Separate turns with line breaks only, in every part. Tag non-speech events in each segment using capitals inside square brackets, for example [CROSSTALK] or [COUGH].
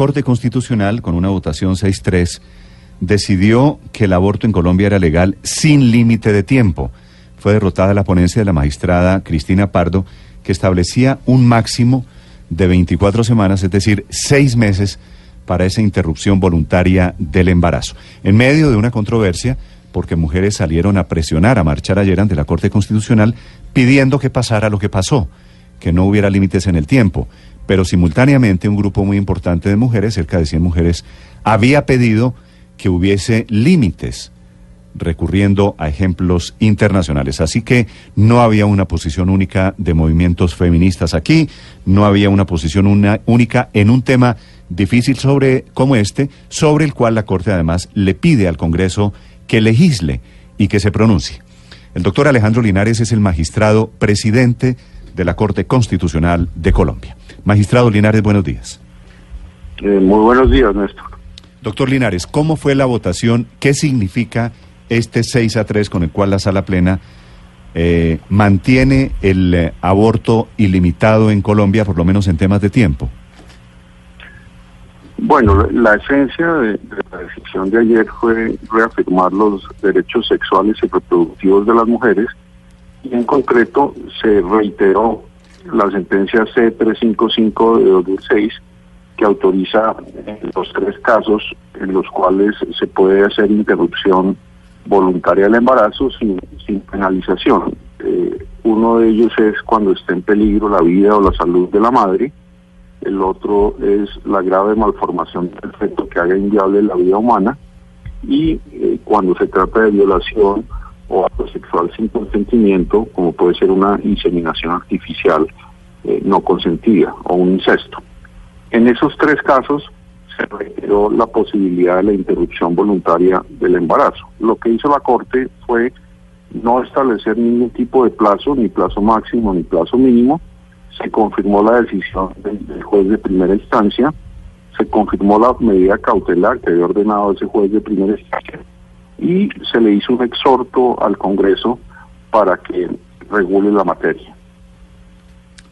Corte Constitucional, con una votación 6-3, decidió que el aborto en Colombia era legal sin límite de tiempo. Fue derrotada la ponencia de la magistrada Cristina Pardo, que establecía un máximo de 24 semanas, es decir, seis meses para esa interrupción voluntaria del embarazo. En medio de una controversia, porque mujeres salieron a presionar, a marchar ayer ante la Corte Constitucional, pidiendo que pasara lo que pasó, que no hubiera límites en el tiempo. Pero simultáneamente un grupo muy importante de mujeres, cerca de 100 mujeres, había pedido que hubiese límites recurriendo a ejemplos internacionales. Así que no había una posición única de movimientos feministas aquí, no había una posición una, única en un tema difícil sobre como este, sobre el cual la Corte además le pide al Congreso que legisle y que se pronuncie. El doctor Alejandro Linares es el magistrado presidente de la Corte Constitucional de Colombia. Magistrado Linares, buenos días.
Eh, muy buenos días, Néstor.
Doctor Linares, ¿cómo fue la votación? ¿Qué significa este 6 a 3 con el cual la sala plena eh, mantiene el eh, aborto ilimitado en Colombia, por lo menos en temas de tiempo?
Bueno, la esencia de, la decisión de ayer fue reafirmar los derechos sexuales y reproductivos de las mujeres y en concreto se reiteró la sentencia C355 de 2006 que autoriza los tres casos en los cuales se puede hacer interrupción voluntaria del embarazo sin, sin penalización. Eh, uno de ellos es cuando esté en peligro la vida o la salud de la madre el otro es la grave malformación del feto que haga inviable la vida humana y eh, cuando se trata de violación o acto sexual sin consentimiento, como puede ser una inseminación artificial eh, no consentida o un incesto. En esos tres casos se reiteró la posibilidad de la interrupción voluntaria del embarazo. Lo que hizo la Corte fue no establecer ningún tipo de plazo, ni plazo máximo, ni plazo mínimo, se confirmó la decisión del, juez de primera instancia, se confirmó la medida cautelar que había ordenado ese juez de primera instancia y se le hizo un exhorto al Congreso para que regule la materia.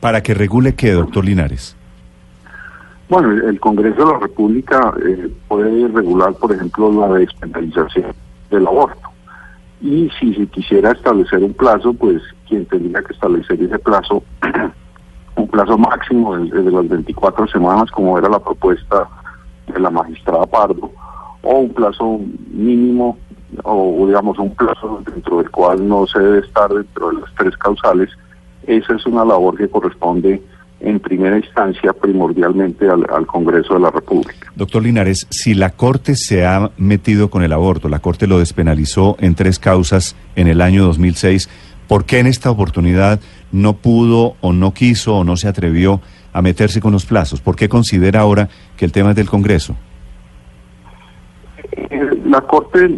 ¿Para que regule qué, doctor Linares?
Bueno, el Congreso de la República eh, puede regular, por ejemplo, la despenalización del aborto. Y si se quisiera establecer un plazo, pues quien tendría que establecer ese plazo [CLEARS THROAT] un plazo máximo de, de, las 24 semanas, como era la propuesta de la magistrada Pardo, o un plazo mínimo, o digamos un plazo dentro del cual no se debe estar dentro de las tres causales, esa es una labor que corresponde en primera instancia primordialmente al, al, Congreso de la República.
Doctor Linares, si la Corte se ha metido con el aborto, la Corte lo despenalizó en tres causas en el año 2006, ¿por qué en esta oportunidad no pudo o no quiso o no se atrevió a meterse con los plazos? ¿Por qué considera ahora que el tema es del Congreso?
Eh, la Corte,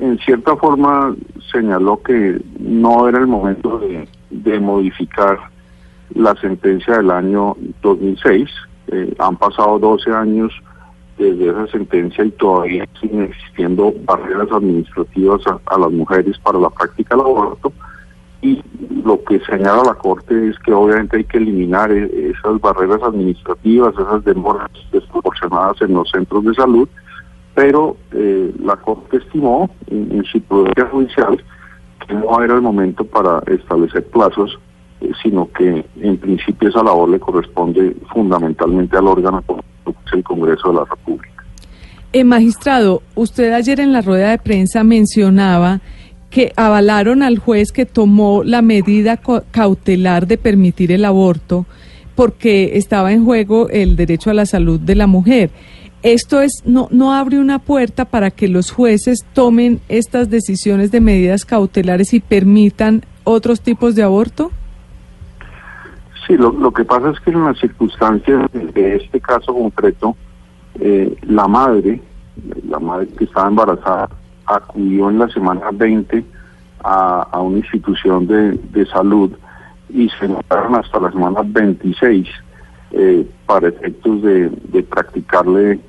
en cierta forma, señaló que no era el momento de, modificar la sentencia del año 2006. Eh, han pasado 12 años desde esa sentencia y todavía siguen existiendo barreras administrativas a las mujeres para la práctica del aborto y lo que señala la Corte es que obviamente hay que eliminar e-, esas barreras administrativas, esas demoras desproporcionadas en los centros de salud, pero eh, la Corte estimó en, su prudencia judicial que no era el momento para establecer plazos, eh, sino que en principio esa labor le corresponde fundamentalmente al órgano que es el Congreso de la República.
Eh, magistrado, usted ayer en la rueda de prensa mencionaba que avalaron al juez que tomó la medida cautelar de permitir el aborto porque estaba en juego el derecho a la salud de la mujer. ¿Esto es no, no abre una puerta para que los jueces tomen estas decisiones de medidas cautelares y permitan otros tipos de aborto?
Sí, lo, lo que pasa es que en las circunstancias de este caso concreto, eh, la madre, la madre que estaba embarazada, acudió en la semana 20 a, una institución de, salud y se notaron hasta la semana 26 eh, para efectos de, de, practicarle,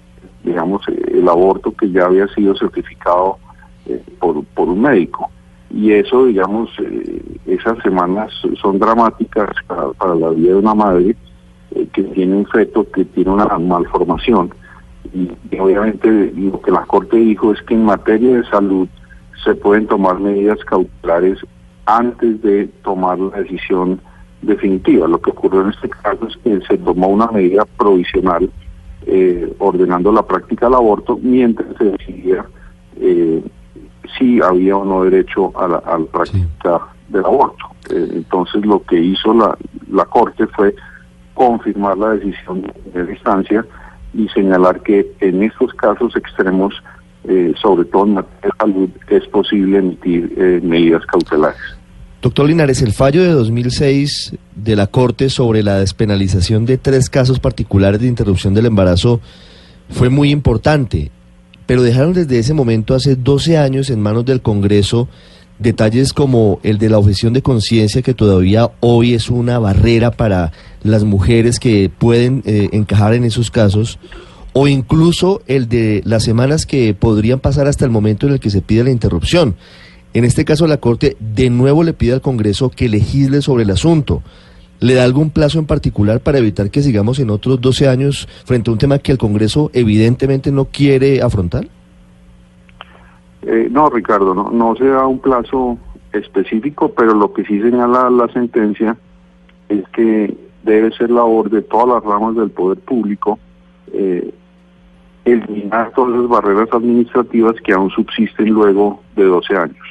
digamos, el aborto que ya había sido certificado eh, por, por un médico. Y eso, digamos, eh, esas semanas son dramáticas para, la vida de una madre que tiene un feto que tiene una malformación. Y obviamente lo que la Corte dijo es que en materia de salud se pueden tomar medidas cautelares antes de tomar la decisión definitiva. Lo que ocurrió en este caso es que se tomó una medida provisional eh, ordenando la práctica del aborto mientras se decidía eh, si había o no derecho a la, práctica del aborto. Eh, entonces lo que hizo la, la Corte fue confirmar la decisión de la instancia y señalar que en estos casos extremos eh, sobre todo en materia de salud, es posible emitir medidas cautelares.
Doctor Linares, el fallo de 2006 de la Corte sobre la despenalización de tres casos particulares de interrupción del embarazo fue muy importante, pero dejaron desde ese momento, hace 12 años, en manos del Congreso, detalles como el de la objeción de conciencia, que todavía hoy es una barrera para las mujeres que pueden eh, encajar en esos casos, o incluso el de las semanas que podrían pasar hasta el momento en el que se pide la interrupción. En este caso, la Corte de nuevo le pide al Congreso que legisle sobre el asunto. ¿Le da algún plazo en particular para evitar que sigamos en otros 12 años frente a un tema que el Congreso evidentemente no quiere afrontar?
Eh, no, Ricardo, no, no se da un plazo específico, pero lo que sí señala la sentencia es que debe ser labor de todas las ramas del poder público eh, eliminar todas las barreras administrativas que aún subsisten luego de 12 años.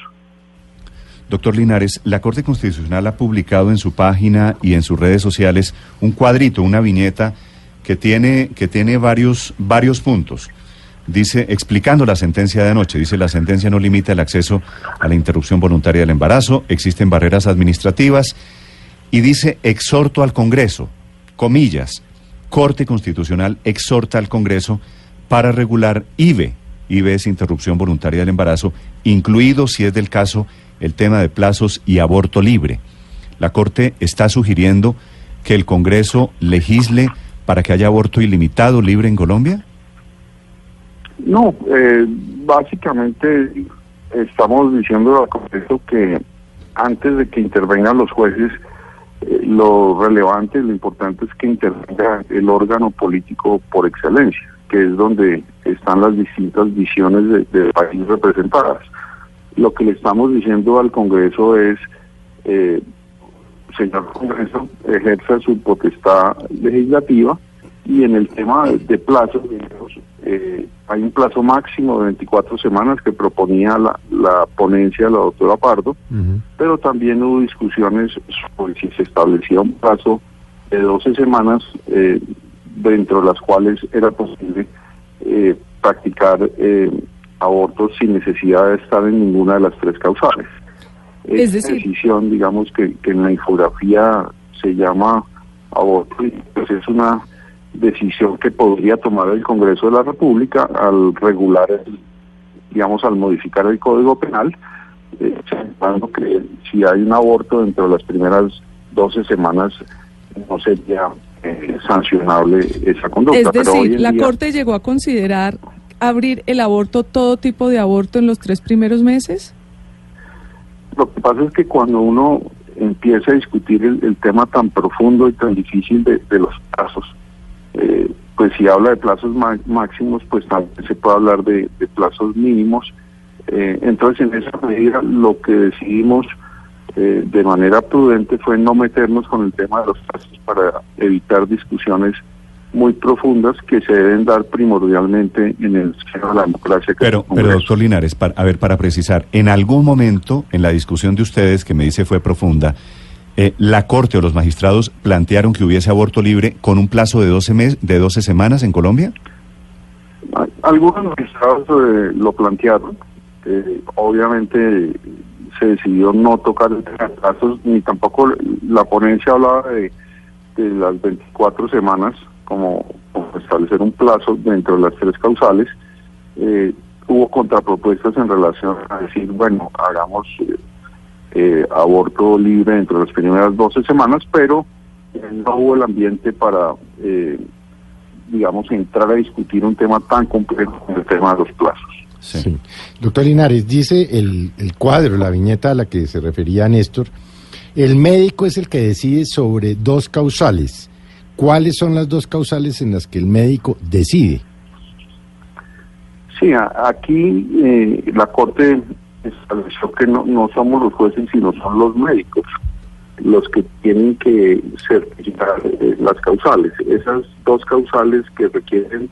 Doctor Linares, la Corte Constitucional ha publicado en su página y en sus redes sociales un cuadrito, una viñeta que tiene, que tiene varios, varios puntos. Dice, explicando la sentencia de anoche, dice la sentencia no limita el acceso a la interrupción voluntaria del embarazo, existen barreras administrativas y dice, exhorto al Congreso, comillas, Corte Constitucional exhorta al Congreso para regular IVE. IVE es interrupción voluntaria del embarazo, incluido, si es del caso, el tema de plazos y aborto libre. La Corte está sugiriendo que el Congreso legisle para que haya aborto ilimitado libre en Colombia?
No, eh, básicamente estamos diciendo al Congreso que antes de que intervengan los jueces, eh, lo relevante, lo importante es que intervenga el órgano político por excelencia que es donde están las distintas visiones del país representadas. Lo que le estamos diciendo al Congreso es, eh, señor Congreso, ejerza su potestad legislativa y en el tema de plazos, eh, hay un plazo máximo de 24 semanas que proponía la, la ponencia de la doctora Pardo, pero también hubo discusiones sobre si se establecía un plazo de 12 semanas eh, dentro de las cuales era posible eh, practicar eh, abortos sin necesidad de estar en ninguna de las tres causales. Es decir, decisión, digamos, que, en la infografía se llama aborto, y pues es una decisión que podría tomar el Congreso de la República al regular, digamos, al modificar el Código Penal, eh, que si hay un aborto dentro de las primeras 12 semanas no sería eh, sancionable esa conducta.
Es decir, la Corte llegó a considerar abrir el aborto, todo tipo de aborto en los tres primeros meses.
Lo que pasa es que cuando uno empieza a discutir el, tema tan profundo y tan difícil de, los plazos, eh, pues si habla de plazos máximos, pues también se puede hablar de, plazos mínimos. Eh, entonces, en esa medida, lo que decidimos eh, de manera prudente fue no meternos con el tema de los casos para evitar discusiones muy profundas que se deben dar primordialmente en el seno de la democracia.
Pero, pero doctor Linares, a ver, para precisar, en algún momento en la discusión de ustedes, que me dice fue profunda, eh, la Corte o los magistrados plantearon que hubiese aborto libre con un plazo de 12, mes, de 12 semanas en Colombia?
Algunos magistrados eh, lo plantearon. obviamente se decidió no tocar el casos, ni tampoco la ponencia hablaba de, las 24 semanas como, establecer un plazo dentro de las tres causales. Eh, hubo contrapropuestas en relación a decir, bueno, hagamos eh, eh, aborto libre dentro de las primeras 12 semanas, pero no hubo el ambiente para, digamos, entrar a discutir un tema tan complejo como el tema de los plazos.
Sí. Doctor Linares, dice el, el cuadro, la viñeta a la que se refería Néstor, el médico es el que decide sobre dos causales. ¿Cuáles son las dos causales en las que el médico decide?
Sí, aquí eh, la Corte estableció que no, no somos los jueces, sino son los médicos los que tienen que certificar eh, las causales. Esas dos causales que requieren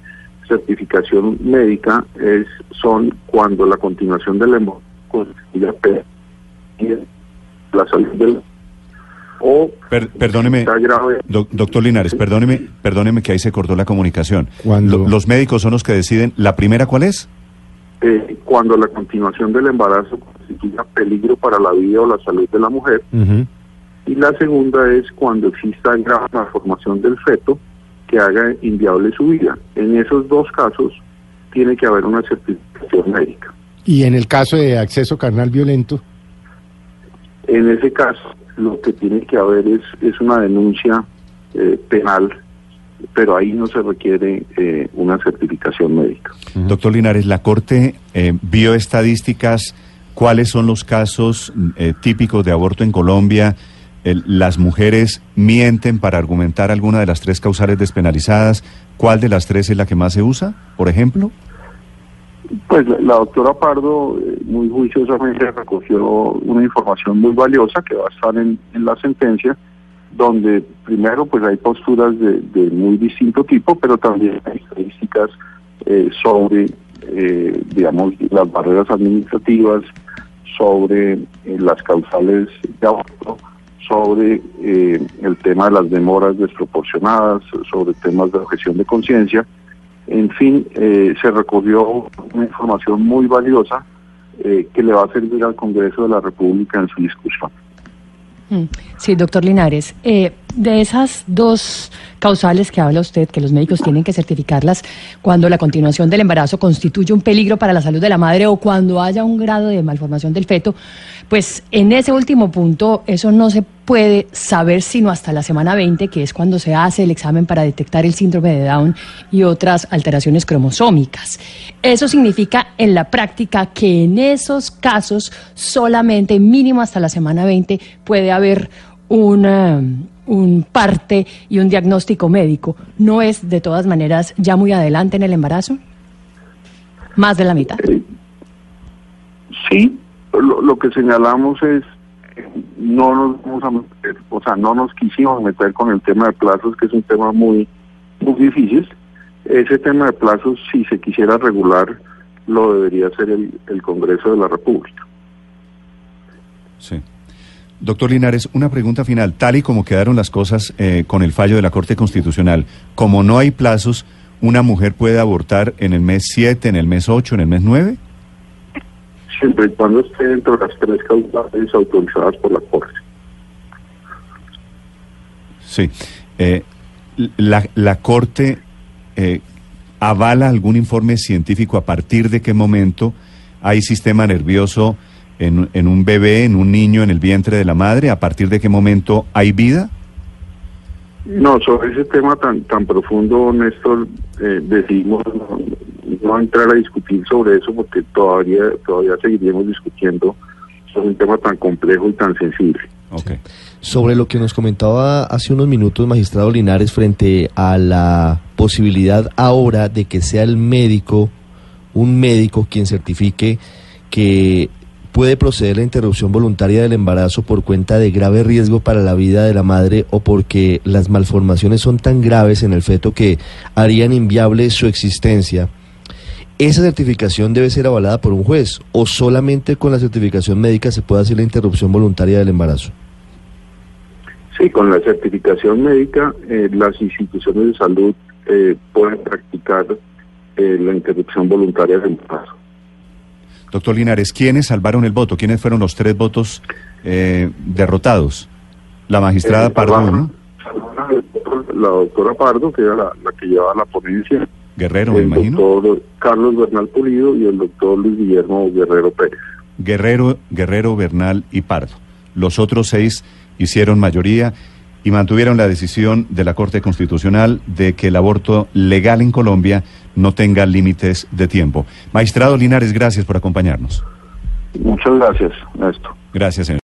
certificación médica es son cuando la continuación del embarazo la salud del o
perdóneme, doctor Linares, perdóneme, perdóneme que ahí se cortó la comunicación. Cuando los médicos son los que deciden. ¿La primera cuál es?
Eh, cuando la continuación del embarazo constituye peligro para la vida o la salud de la mujer. Y la segunda es cuando exista grave malformación del feto que haga inviable su vida. En esos dos casos tiene que haber una certificación médica.
¿Y en el caso de acceso carnal violento?
En ese caso, lo que tiene que haber es, es una denuncia eh, penal, pero ahí no se requiere eh, una certificación médica.
Doctor Linares, la Corte eh, vio estadísticas, cuáles son los casos típicos de aborto en Colombia. las mujeres mienten para argumentar alguna de las tres causales despenalizadas. ¿Cuál de las tres es la que más se usa, por ejemplo?
Pues la, doctora Pardo eh, muy juiciosamente recogió una información muy valiosa que va a estar en, la sentencia, donde primero pues hay posturas de, muy distinto tipo, pero también hay estadísticas eh, sobre, eh, digamos, las barreras administrativas, sobre las causales de aborto, sobre el tema de las demoras desproporcionadas, sobre temas de objeción de conciencia en fin, eh, se recogió una información muy valiosa eh, que le va a servir al Congreso de la República en su discusión.
Mm. Sí, doctor Linares, eh, de esas dos causales que habla usted, que los médicos tienen que certificarlas cuando la continuación del embarazo constituye un peligro para la salud de la madre o cuando haya un grado de malformación del feto, pues en ese último punto eso no se puede saber sino hasta la semana 20, que es cuando se hace el examen para detectar el síndrome de Down y otras alteraciones cromosómicas. Eso significa en la práctica que en esos casos solamente mínimo hasta la semana 20 puede haber una, un parte y un diagnóstico médico. ¿No es de todas maneras ya muy adelante en el embarazo? ¿Más de la mitad? Eh,
sí, lo, que señalamos es no nos vamos a meter, o sea, no nos quisimos meter con el tema de plazos, que es un tema muy, muy difícil. Ese tema de plazos, si se quisiera regular, lo debería hacer el, el Congreso de la República.
Sí. Doctor Linares, una pregunta final. Tal y como quedaron las cosas eh, con el fallo de la Corte Constitucional, como no hay plazos, ¿una mujer puede abortar en el mes 7, en el mes 8, en el mes 9?
siempre y cuando esté dentro de las tres causales autorizadas por la Corte.
Sí. Eh, la, la, Corte eh, avala algún informe científico a partir de qué momento hay sistema nervioso en, en, un bebé, en un niño en el vientre de la madre, a partir de qué momento hay vida?
No, sobre ese tema tan tan profundo, Néstor, eh, decidimos no, entrar a discutir sobre eso porque todavía todavía seguiríamos discutiendo sobre un tema tan complejo y tan sensible.
Okay. Sobre lo que nos comentaba hace unos minutos, magistrado Linares, frente a la posibilidad ahora de que sea el médico, un médico quien certifique que puede proceder la interrupción voluntaria del embarazo por cuenta de grave riesgo para la vida de la madre o porque las malformaciones son tan graves en el feto que harían inviable su existencia, ¿esa certificación debe ser avalada por un juez o solamente con la certificación médica se puede hacer la interrupción voluntaria del embarazo?
Sí, con la certificación médica eh, las instituciones de salud eh, pueden practicar eh, la interrupción voluntaria del embarazo.
Doctor Linares, ¿quiénes salvaron el voto? ¿Quiénes fueron los tres votos eh, derrotados? La magistrada eh, Pardo, ¿no?
la doctora Pardo, que era la, la que llevaba la ponencia,
Guerrero, me
el
imagino.
doctor Carlos Bernal Pulido y el doctor Luis Guillermo Guerrero Pérez.
Guerrero, Guerrero, Bernal y Pardo. Los otros seis hicieron mayoría y mantuvieron la decisión de la Corte Constitucional de que el aborto legal en Colombia no tenga límites de tiempo. Magistrado Linares, gracias por acompañarnos.
Muchas gracias, Néstor.
Gracias, señor.